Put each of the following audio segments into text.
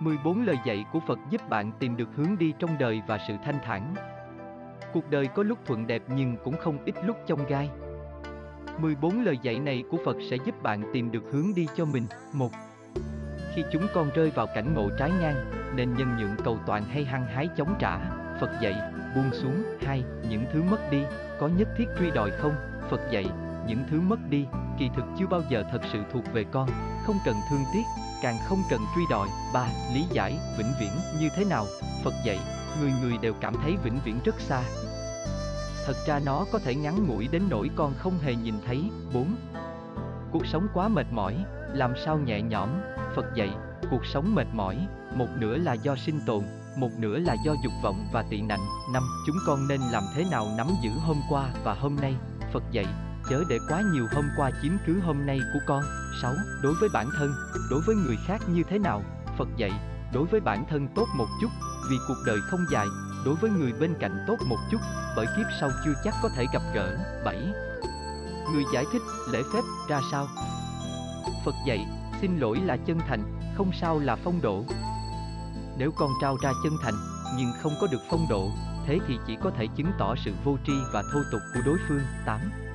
14 lời dạy của Phật giúp bạn tìm được hướng đi trong đời và sự thanh thản. Cuộc đời có lúc thuận đẹp nhưng cũng không ít lúc chông gai. 14 lời dạy này của Phật sẽ giúp bạn tìm được hướng đi cho mình. Một, Khi chúng con rơi vào cảnh ngộ trái ngang, nên nhân nhượng cầu toàn hay hăng hái chống trả, Phật dạy, buông xuống. Hai, Những thứ mất đi, có nhất thiết truy đòi không? Phật dạy, những thứ mất đi, kỳ thực chưa bao giờ thật sự thuộc về con, không cần thương tiếc, càng không cần truy đòi. ba Lý giải, vĩnh viễn như thế nào? Phật dạy, người người đều cảm thấy vĩnh viễn rất xa. Thật ra nó có thể ngắn ngủi đến nỗi con không hề nhìn thấy. 4. Cuộc sống quá mệt mỏi, làm sao nhẹ nhõm? Phật dạy, cuộc sống mệt mỏi, một nửa là do sinh tồn, một nửa là do dục vọng và tị nạnh. năm Chúng con nên làm thế nào nắm giữ hôm qua và hôm nay? Phật dạy, chớ để quá nhiều hôm qua chiếm cứ hôm nay của con. 6. Đối với bản thân, đối với người khác như thế nào? Phật dạy, đối với bản thân tốt một chút, vì cuộc đời không dài, đối với người bên cạnh tốt một chút, bởi kiếp sau chưa chắc có thể gặp gỡ. 7. Người giải thích lễ phép ra sao? Phật dạy, xin lỗi là chân thành, không sao là phong độ. Nếu con trao ra chân thành, nhưng không có được phong độ, thế thì chỉ có thể chứng tỏ sự vô tri và thô tục của đối phương. 8.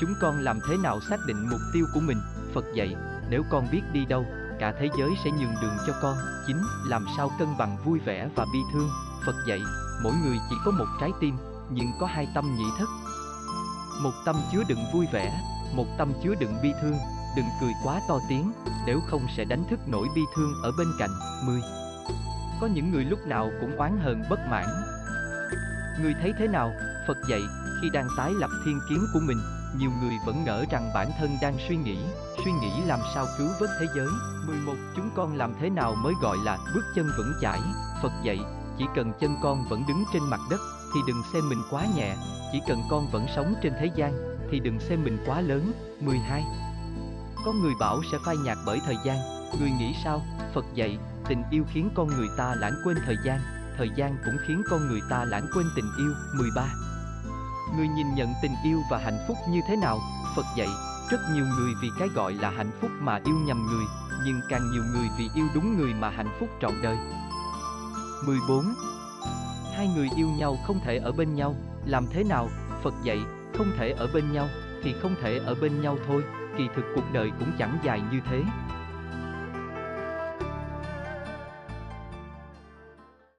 Chúng con làm thế nào xác định mục tiêu của mình? Phật dạy, nếu con biết đi đâu, cả thế giới sẽ nhường đường cho con. 9. Làm sao cân bằng vui vẻ và bi thương? Phật dạy, mỗi người chỉ có một trái tim, nhưng có hai tâm nhị thất. Một tâm chứa đựng vui vẻ, một tâm chứa đựng bi thương, đừng cười quá to tiếng, nếu không sẽ đánh thức nỗi bi thương ở bên cạnh. 10. Có những người lúc nào cũng oán hờn bất mãn. Người thấy thế nào? Phật dạy, khi đang tái lập thiên kiến của mình, nhiều người vẫn ngỡ rằng bản thân đang suy nghĩ, suy nghĩ làm sao cứu vớt thế giới. 11. Chúng con làm thế nào mới gọi là bước chân vững chãi? Phật dạy, chỉ cần chân con vẫn đứng trên mặt đất, thì đừng xem mình quá nhẹ, chỉ cần con vẫn sống trên thế gian, thì đừng xem mình quá lớn. 12. Có người bảo sẽ phai nhạt bởi thời gian, người nghĩ sao? Phật dạy, tình yêu khiến con người ta lãng quên thời gian, thời gian cũng khiến con người ta lãng quên tình yêu. 13. Người nhìn nhận tình yêu và hạnh phúc như thế nào? Phật dạy, rất nhiều người vì cái gọi là hạnh phúc mà yêu nhầm người, nhưng càng nhiều người vì yêu đúng người mà hạnh phúc trọn đời. 14. Hai người yêu nhau không thể ở bên nhau, làm thế nào? Phật dạy, không thể ở bên nhau, thì không thể ở bên nhau thôi, kỳ thực cuộc đời cũng chẳng dài như thế.